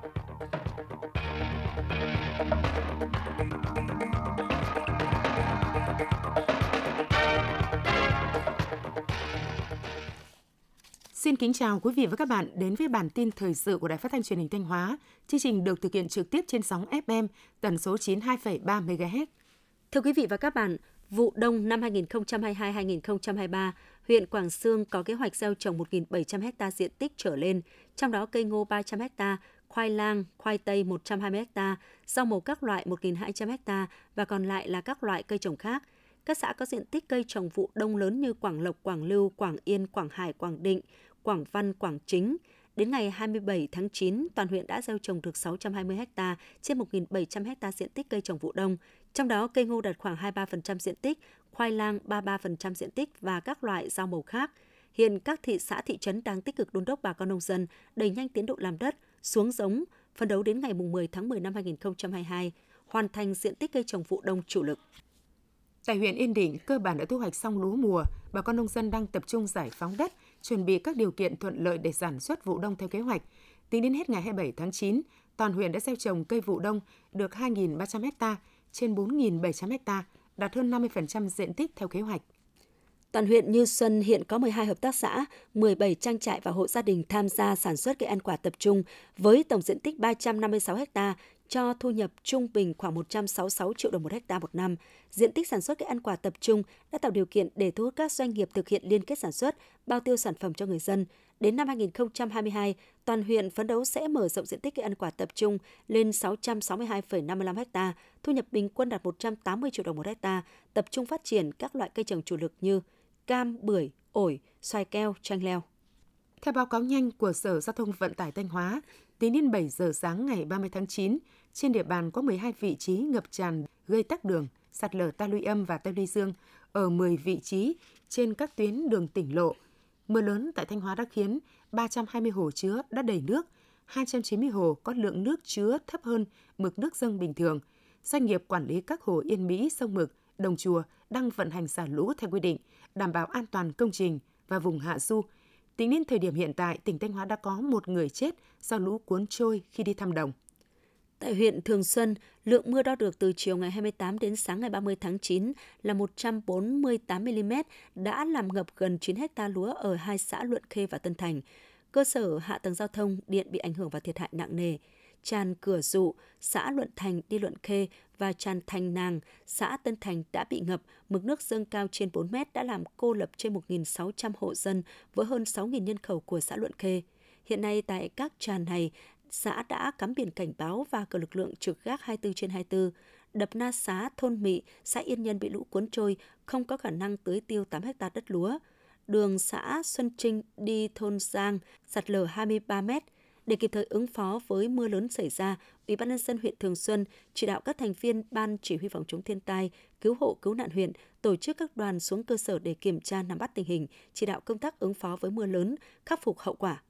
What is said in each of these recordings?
Xin kính chào quý vị và các bạn đến với bản tin thời sự của Đài Phát thanh Truyền hình Thanh Hóa. Chương trình được thực hiện trực tiếp trên sóng FM tần số 92,3 MHz. Thưa quý vị và các bạn, vụ đông năm 2022-2023, huyện Quảng Sương có kế hoạch gieo trồng 1.700 ha diện tích trở lên, trong đó cây ngô 300 ha, khoai lang, khoai tây 120 ha, rau màu các loại 1.200 ha và còn lại là các loại cây trồng khác. Các xã có diện tích cây trồng vụ đông lớn như Quảng Lộc, Quảng Lưu, Quảng Yên, Quảng Hải, Quảng Định, Quảng Văn, Quảng Chính. Đến ngày 27 tháng 9, toàn huyện đã gieo trồng được 620 ha trên 1.700 ha diện tích cây trồng vụ đông, trong đó cây ngô đạt khoảng 23% diện tích, khoai lang 33% diện tích và các loại rau màu khác. Hiện các thị xã thị trấn đang tích cực đôn đốc bà con nông dân đẩy nhanh tiến độ làm đất, xuống giống, phấn đấu đến ngày 10 tháng 10 năm 2022 hoàn thành diện tích cây trồng vụ đông chủ lực. Tại huyện Yên Định, cơ bản đã thu hoạch xong lúa mùa, bà con nông dân đang tập trung giải phóng đất, chuẩn bị các điều kiện thuận lợi để sản xuất vụ đông theo kế hoạch. Tính đến hết ngày 27 tháng 9, toàn huyện đã gieo trồng cây vụ đông được 2.300 ha trên 4.700 ha, đạt hơn 50% diện tích theo kế hoạch. Toàn huyện Như Xuân hiện có 12 hợp tác xã, 17 trang trại và hộ gia đình tham gia sản xuất cây ăn quả tập trung với tổng diện tích 356 ha, cho thu nhập trung bình khoảng 166 triệu đồng một ha một năm. Diện tích sản xuất cây ăn quả tập trung đã tạo điều kiện để thu hút các doanh nghiệp thực hiện liên kết sản xuất, bao tiêu sản phẩm cho người dân. Đến năm 2022, toàn huyện phấn đấu sẽ mở rộng diện tích cây ăn quả tập trung lên 662,55 ha, thu nhập bình quân đạt 180 triệu đồng một ha, tập trung phát triển các loại cây trồng chủ lực như cam, bưởi, ổi, xoài keo, chanh leo. Theo báo cáo nhanh của Sở Giao thông Vận tải Thanh Hóa, tính đến 7 giờ sáng ngày 30 tháng 9, trên địa bàn có 12 vị trí ngập tràn gây tắc đường, sạt lở ta luy âm và ta luy dương ở 10 vị trí trên các tuyến đường tỉnh lộ. Mưa lớn tại Thanh Hóa đã khiến 320 hồ chứa đã đầy nước, 290 hồ có lượng nước chứa thấp hơn mực nước dâng bình thường. Doanh nghiệp quản lý các hồ Yên Mỹ, sông Mực, Đồng Chùa đang vận hành xả lũ theo quy định, đảm bảo an toàn công trình và vùng hạ du. Tính đến thời điểm hiện tại, tỉnh Thanh Hóa đã có một người chết do lũ cuốn trôi khi đi thăm đồng. Tại huyện Thường Xuân, lượng mưa đo được từ chiều ngày 28 đến sáng ngày 30 tháng 9 là 148 mm đã làm ngập gần 9 hecta lúa ở hai xã Luận Khê và Tân Thành. Cơ sở hạ tầng giao thông điện bị ảnh hưởng và thiệt hại nặng nề. Tràn Cửa Dụ, xã Luận Thành đi Luận Khê và tràn Thành Nàng, xã Tân Thành đã bị ngập, mực nước dâng cao trên 4 mét đã làm cô lập trên 1.600 hộ dân với hơn 6.000 nhân khẩu của xã Luận Khê. Hiện nay tại các tràn này xã đã cắm biển cảnh báo và cử lực lượng trực gác 24 trên 24. Đập Na Xá, thôn Mị, xã Yên Nhân bị lũ cuốn trôi, không có khả năng tưới tiêu 8 ha đất lúa. Đường xã Xuân Trinh đi thôn Giang sạt lở 23 mét. Để kịp thời ứng phó với mưa lớn xảy ra, Ủy ban nhân dân huyện Thường Xuân chỉ đạo các thành viên ban chỉ huy phòng chống thiên tai, cứu hộ cứu nạn huyện tổ chức các đoàn xuống cơ sở để kiểm tra nắm bắt tình hình, chỉ đạo công tác ứng phó với mưa lớn, khắc phục hậu quả.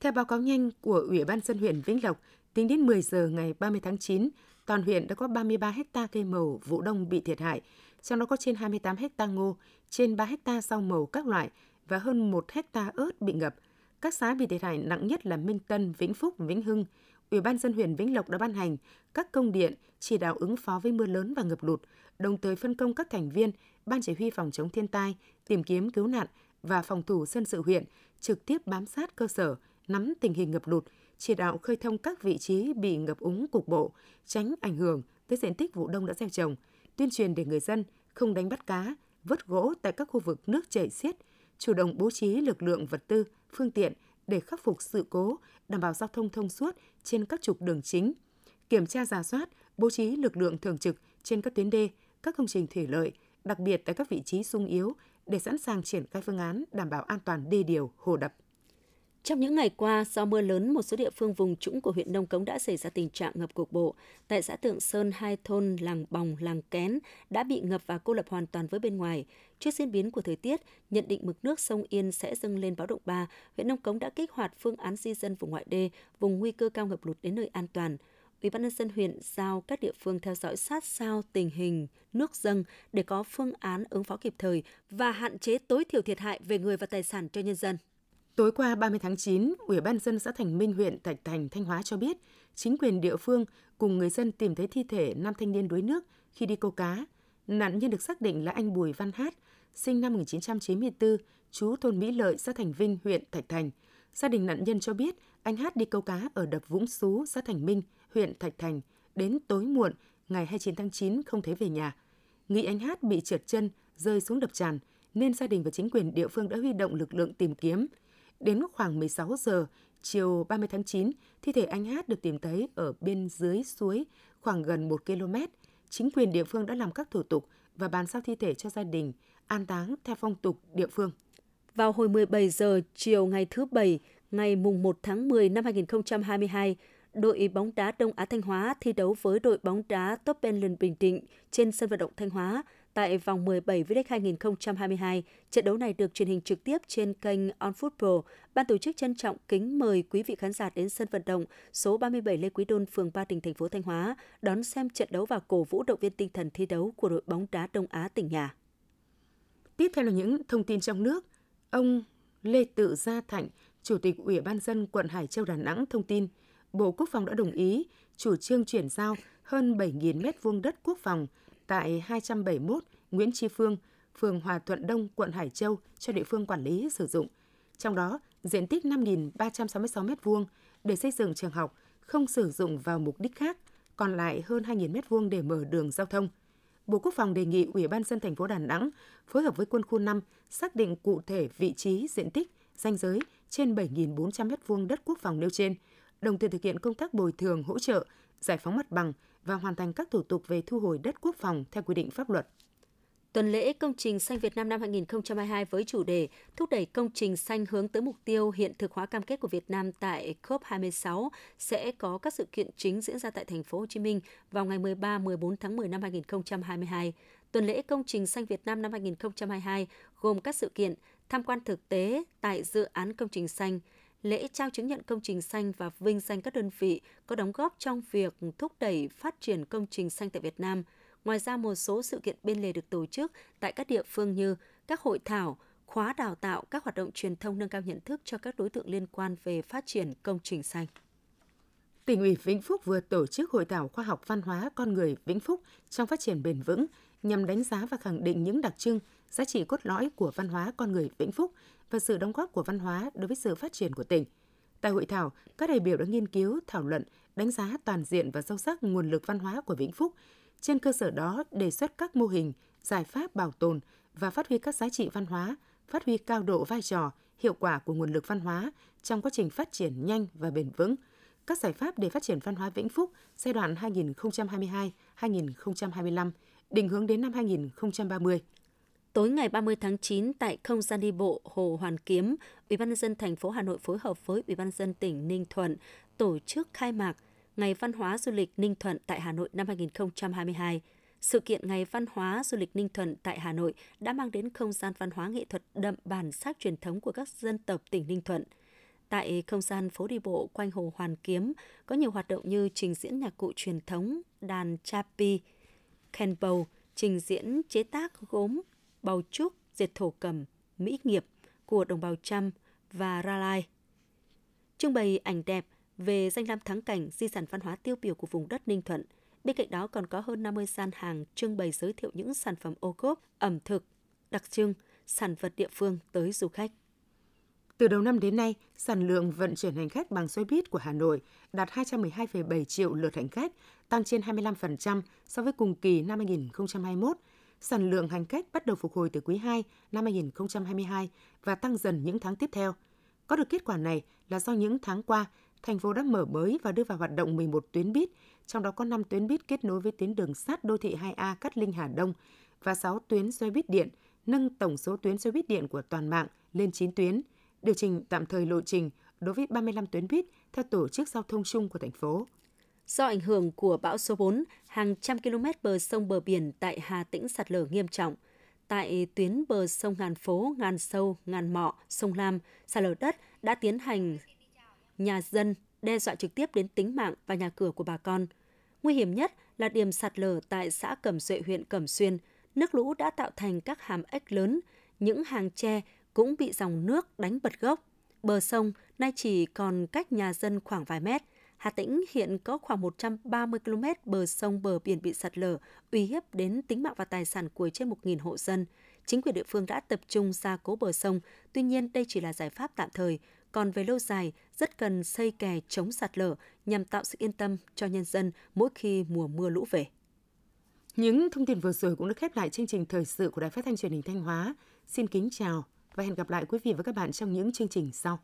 Theo báo cáo nhanh của Ủy ban dân huyện Vĩnh Lộc, tính đến 10 giờ ngày 30 tháng 9, toàn huyện đã có 33 hecta cây màu vụ đông bị thiệt hại, trong đó có trên 28 hecta ngô, trên 3 hecta rau màu các loại và hơn 1 hecta ớt bị ngập. Các xã bị thiệt hại nặng nhất là Minh Tân, Vĩnh Phúc, Vĩnh Hưng. Ủy ban dân huyện Vĩnh Lộc đã ban hành các công điện chỉ đạo ứng phó với mưa lớn và ngập lụt, đồng thời phân công các thành viên Ban chỉ huy phòng chống thiên tai, tìm kiếm cứu nạn và phòng thủ dân sự huyện trực tiếp bám sát cơ sở, nắm tình hình ngập lụt, chỉ đạo khơi thông các vị trí bị ngập úng cục bộ, tránh ảnh hưởng tới diện tích vụ đông đã gieo trồng, tuyên truyền để người dân không đánh bắt cá, vớt gỗ tại các khu vực nước chảy xiết, chủ động bố trí lực lượng vật tư, phương tiện để khắc phục sự cố, đảm bảo giao thông thông suốt trên các trục đường chính, kiểm tra giả soát, bố trí lực lượng thường trực trên các tuyến đê, các công trình thủy lợi, đặc biệt tại các vị trí sung yếu để sẵn sàng triển khai phương án đảm bảo an toàn đê điều, hồ đập. Trong những ngày qua, do mưa lớn, một số địa phương vùng trũng của huyện Nông Cống đã xảy ra tình trạng ngập cục bộ. Tại xã Tượng Sơn, hai thôn làng Bòng, làng Kén đã bị ngập và cô lập hoàn toàn với bên ngoài. Trước diễn biến của thời tiết, nhận định mực nước sông Yên sẽ dâng lên báo động 3, huyện Nông Cống đã kích hoạt phương án di dân vùng ngoại đê, vùng nguy cơ cao ngập lụt đến nơi an toàn. Ủy ban nhân dân huyện giao các địa phương theo dõi sát sao tình hình nước dâng để có phương án ứng phó kịp thời và hạn chế tối thiểu thiệt hại về người và tài sản cho nhân dân. Tối qua 30 tháng 9, Ủy ban dân xã Thành Minh, huyện Thạch Thành, Thanh Hóa cho biết, chính quyền địa phương cùng người dân tìm thấy thi thể nam thanh niên đuối nước khi đi câu cá. Nạn nhân được xác định là anh Bùi Văn Hát, sinh năm 1994, chú thôn Mỹ Lợi, xã Thành Vinh, huyện Thạch Thành. Gia đình nạn nhân cho biết anh Hát đi câu cá ở đập Vũng Xú, xã Thành Minh, huyện Thạch Thành. Đến tối muộn, ngày 29 tháng 9 không thấy về nhà. Nghĩ anh Hát bị trượt chân, rơi xuống đập tràn, nên gia đình và chính quyền địa phương đã huy động lực lượng tìm kiếm. Đến khoảng 16 giờ, chiều 30 tháng 9, thi thể anh Hát được tìm thấy ở bên dưới suối khoảng gần 1 km. Chính quyền địa phương đã làm các thủ tục và bàn giao thi thể cho gia đình an táng theo phong tục địa phương. Vào hồi 17 giờ chiều ngày thứ Bảy, ngày mùng 1 tháng 10 năm 2022, đội bóng đá Đông Á Thanh Hóa thi đấu với đội bóng đá Top Benland Bình Định trên sân vận động Thanh Hóa tại vòng 17 V-League 2022. Trận đấu này được truyền hình trực tiếp trên kênh On Football. Ban tổ chức trân trọng kính mời quý vị khán giả đến sân vận động số 37 Lê Quý Đôn, phường Ba Đình, thành phố Thanh Hóa đón xem trận đấu và cổ vũ động viên tinh thần thi đấu của đội bóng đá Đông Á tỉnh nhà. Tiếp theo là những thông tin trong nước. Ông Lê Tự Gia Thạnh, Chủ tịch Ủy ban dân quận Hải Châu Đà Nẵng thông tin, Bộ Quốc phòng đã đồng ý chủ trương chuyển giao hơn 7.000 m2 đất quốc phòng tại 271 Nguyễn Tri Phương, phường Hòa Thuận Đông, quận Hải Châu cho địa phương quản lý sử dụng. Trong đó, diện tích 5.366 m2 để xây dựng trường học không sử dụng vào mục đích khác, còn lại hơn 2.000 m2 để mở đường giao thông. Bộ Quốc phòng đề nghị Ủy ban dân thành phố Đà Nẵng phối hợp với quân khu 5 xác định cụ thể vị trí, diện tích, danh giới trên 7.400 m2 đất quốc phòng nêu trên, đồng thời thực hiện công tác bồi thường, hỗ trợ, giải phóng mặt bằng và hoàn thành các thủ tục về thu hồi đất quốc phòng theo quy định pháp luật. Tuần lễ Công trình xanh Việt Nam năm 2022 với chủ đề thúc đẩy công trình xanh hướng tới mục tiêu hiện thực hóa cam kết của Việt Nam tại COP26 sẽ có các sự kiện chính diễn ra tại thành phố Hồ Chí Minh vào ngày 13-14 tháng 10 năm 2022. Tuần lễ Công trình xanh Việt Nam năm 2022 gồm các sự kiện tham quan thực tế tại dự án công trình xanh, lễ trao chứng nhận công trình xanh và vinh danh các đơn vị có đóng góp trong việc thúc đẩy phát triển công trình xanh tại Việt Nam. Ngoài ra, một số sự kiện bên lề được tổ chức tại các địa phương như các hội thảo, khóa đào tạo, các hoạt động truyền thông nâng cao nhận thức cho các đối tượng liên quan về phát triển công trình xanh. Tỉnh ủy Vĩnh Phúc vừa tổ chức hội thảo khoa học văn hóa con người Vĩnh Phúc trong phát triển bền vững nhằm đánh giá và khẳng định những đặc trưng, giá trị cốt lõi của văn hóa con người Vĩnh Phúc và sự đóng góp của văn hóa đối với sự phát triển của tỉnh. Tại hội thảo, các đại biểu đã nghiên cứu, thảo luận, đánh giá toàn diện và sâu sắc nguồn lực văn hóa của Vĩnh Phúc. Trên cơ sở đó, đề xuất các mô hình, giải pháp bảo tồn và phát huy các giá trị văn hóa, phát huy cao độ vai trò, hiệu quả của nguồn lực văn hóa trong quá trình phát triển nhanh và bền vững. Các giải pháp để phát triển văn hóa Vĩnh Phúc giai đoạn 2022-2025, định hướng đến năm 2030. Tối ngày 30 tháng 9 tại không gian đi bộ Hồ Hoàn Kiếm, Ủy ban nhân dân thành phố Hà Nội phối hợp với Ủy ban nhân dân tỉnh Ninh Thuận tổ chức khai mạc Ngày Văn hóa Du lịch Ninh Thuận tại Hà Nội năm 2022. Sự kiện Ngày Văn hóa Du lịch Ninh Thuận tại Hà Nội đã mang đến không gian văn hóa nghệ thuật đậm bản sắc truyền thống của các dân tộc tỉnh Ninh Thuận. Tại không gian phố đi bộ quanh Hồ Hoàn Kiếm có nhiều hoạt động như trình diễn nhạc cụ truyền thống, đàn chapi, kenbow, trình diễn chế tác gốm, bào trúc, dệt thổ cầm, mỹ nghiệp của đồng bào Chăm và Ra Lai. Trưng bày ảnh đẹp về danh lam thắng cảnh di sản văn hóa tiêu biểu của vùng đất Ninh Thuận. Bên cạnh đó còn có hơn 50 gian hàng trưng bày giới thiệu những sản phẩm ô cốp, ẩm thực, đặc trưng, sản vật địa phương tới du khách. Từ đầu năm đến nay, sản lượng vận chuyển hành khách bằng xe buýt của Hà Nội đạt 212,7 triệu lượt hành khách, tăng trên 25% so với cùng kỳ năm 2021. Sản lượng hành khách bắt đầu phục hồi từ quý 2 năm 2022 và tăng dần những tháng tiếp theo. Có được kết quả này là do những tháng qua, thành phố đã mở mới và đưa vào hoạt động 11 tuyến buýt, trong đó có 5 tuyến buýt kết nối với tuyến đường sắt đô thị 2A Cát Linh Hà Đông và 6 tuyến xe buýt điện, nâng tổng số tuyến xe buýt điện của toàn mạng lên 9 tuyến, điều chỉnh tạm thời lộ trình đối với 35 tuyến buýt theo tổ chức giao thông chung của thành phố. Do ảnh hưởng của bão số 4, hàng trăm km bờ sông bờ biển tại Hà Tĩnh sạt lở nghiêm trọng. Tại tuyến bờ sông Ngàn Phố, Ngàn Sâu, Ngàn Mọ, sông Lam, sạt lở đất đã tiến hành nhà dân, đe dọa trực tiếp đến tính mạng và nhà cửa của bà con. Nguy hiểm nhất là điểm sạt lở tại xã Cẩm Duệ, huyện Cẩm Xuyên. Nước lũ đã tạo thành các hàm ếch lớn, những hàng tre cũng bị dòng nước đánh bật gốc. bờ sông nay chỉ còn cách nhà dân khoảng vài mét. Hà Tĩnh hiện có khoảng 130 km bờ sông bờ biển bị sạt lở, uy hiếp đến tính mạng và tài sản của trên 1.000 hộ dân. Chính quyền địa phương đã tập trung gia cố bờ sông, tuy nhiên đây chỉ là giải pháp tạm thời, còn về lâu dài rất cần xây kè chống sạt lở nhằm tạo sự yên tâm cho nhân dân mỗi khi mùa mưa lũ về. Những thông tin vừa rồi cũng đã khép lại chương trình thời sự của Đài Phát thanh Truyền hình Thanh Hóa. Xin kính chào và hẹn gặp lại quý vị và các bạn trong những chương trình sau.